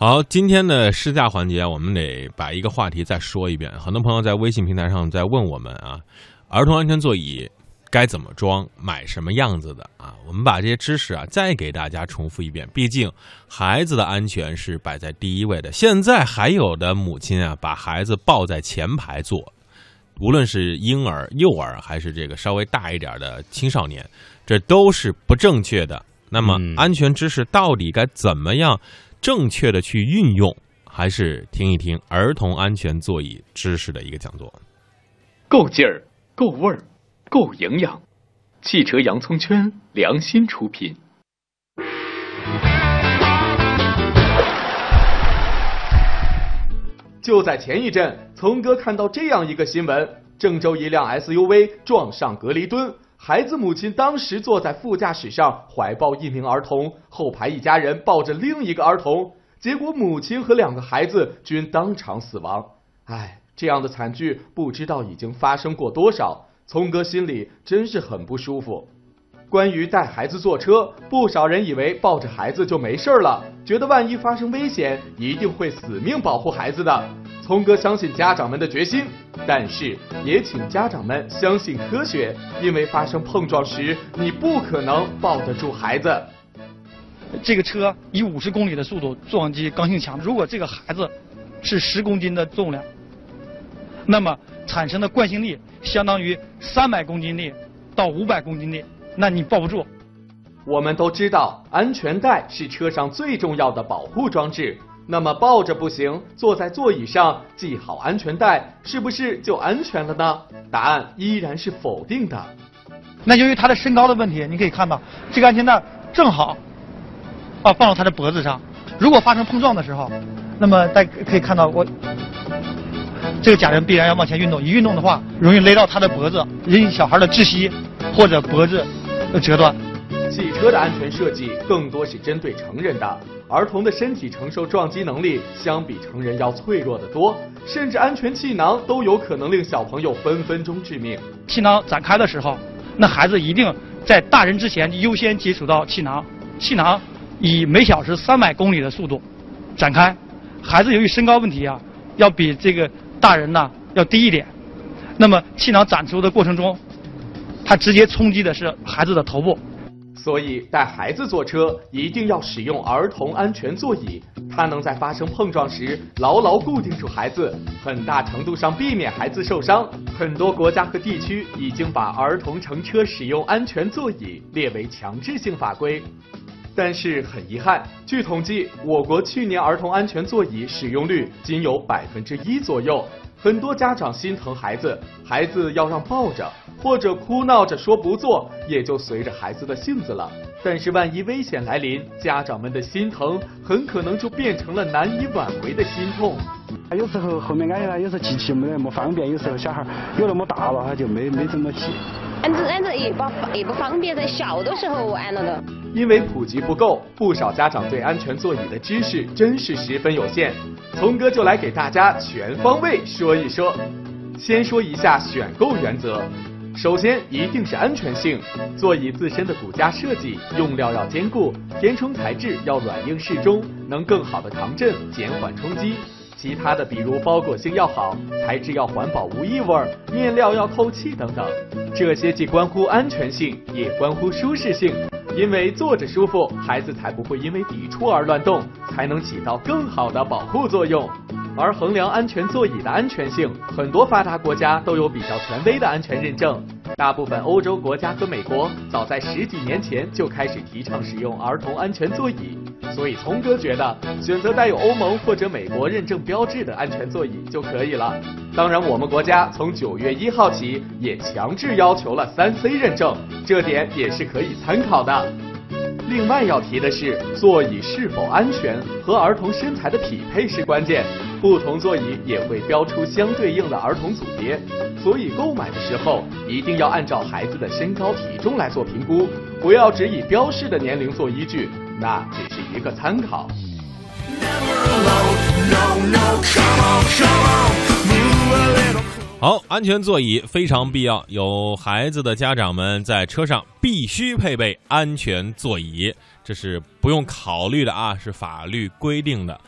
好，今天的试驾环节，我们得把一个话题再说一遍。很多朋友在微信平台上在问我们啊，儿童安全座椅该怎么装，买什么样子的啊？我们把这些知识啊再给大家重复一遍。毕竟孩子的安全是摆在第一位的。现在还有的母亲啊，把孩子抱在前排坐，无论是婴儿、幼儿，还是这个稍微大一点的青少年，这都是不正确的。那么，安全知识到底该怎么样？正确的去运用，还是听一听儿童安全座椅知识的一个讲座。够劲儿，够味儿，够营养。汽车洋葱圈良心出品。就在前一阵，聪哥看到这样一个新闻：郑州一辆 SUV 撞上隔离墩。孩子母亲当时坐在副驾驶上，怀抱一名儿童，后排一家人抱着另一个儿童，结果母亲和两个孩子均当场死亡。唉，这样的惨剧不知道已经发生过多少，聪哥心里真是很不舒服。关于带孩子坐车，不少人以为抱着孩子就没事了，觉得万一发生危险，一定会死命保护孩子的。聪哥相信家长们的决心，但是也请家长们相信科学，因为发生碰撞时，你不可能抱得住孩子。这个车以五十公里的速度撞击刚性墙，如果这个孩子是十公斤的重量，那么产生的惯性力相当于三百公斤力到五百公斤力，那你抱不住。我们都知道，安全带是车上最重要的保护装置。那么抱着不行，坐在座椅上系好安全带，是不是就安全了呢？答案依然是否定的。那由于他的身高的问题，你可以看到这个安全带正好啊放到他的脖子上。如果发生碰撞的时候，那么大家可以看到我这个假人必然要往前运动，一运动的话容易勒到他的脖子，引起小孩的窒息或者脖子折断。汽车的安全设计更多是针对成人的。儿童的身体承受撞击能力相比成人要脆弱得多，甚至安全气囊都有可能令小朋友分分钟致命。气囊展开的时候，那孩子一定在大人之前优先接触到气囊。气囊以每小时三百公里的速度展开，孩子由于身高问题啊，要比这个大人呢要低一点。那么气囊展出的过程中，它直接冲击的是孩子的头部。所以带孩子坐车一定要使用儿童安全座椅，它能在发生碰撞时牢牢固定住孩子，很大程度上避免孩子受伤。很多国家和地区已经把儿童乘车使用安全座椅列为强制性法规。但是很遗憾，据统计，我国去年儿童安全座椅使用率仅有百分之一左右。很多家长心疼孩子，孩子要让抱着。或者哭闹着说不做，也就随着孩子的性子了。但是万一危险来临，家长们的心疼很可能就变成了难以挽回的心痛。有时候后面安全带有时候系起没得那么方便，有时候小孩有那么大了他就没没怎么系。安这安这也不也不方便，在小的时候我安了的。因为普及不够，不少家长对安全座椅的知识真是十分有限。聪哥就来给大家全方位说一说。先说一下选购原则。首先一定是安全性，座椅自身的骨架设计、用料要坚固，填充材质要软硬适中，能更好的抗震、减缓冲击。其他的比如包裹性要好，材质要环保无异味，面料要透气等等，这些既关乎安全性，也关乎舒适性。因为坐着舒服，孩子才不会因为抵触而乱动，才能起到更好的保护作用。而衡量安全座椅的安全性，很多发达国家都有比较权威的安全认证。大部分欧洲国家和美国早在十几年前就开始提倡使用儿童安全座椅，所以聪哥觉得选择带有欧盟或者美国认证标志的安全座椅就可以了。当然，我们国家从九月一号起也强制要求了三 C 认证，这点也是可以参考的。另外要提的是，座椅是否安全和儿童身材的匹配是关键。不同座椅也会标出相对应的儿童组别，所以购买的时候一定要按照孩子的身高体重来做评估，不要只以标示的年龄做依据，那只是一个参考。好，安全座椅非常必要，有孩子的家长们在车上必须配备安全座椅。这是不用考虑的啊，是法律规定的。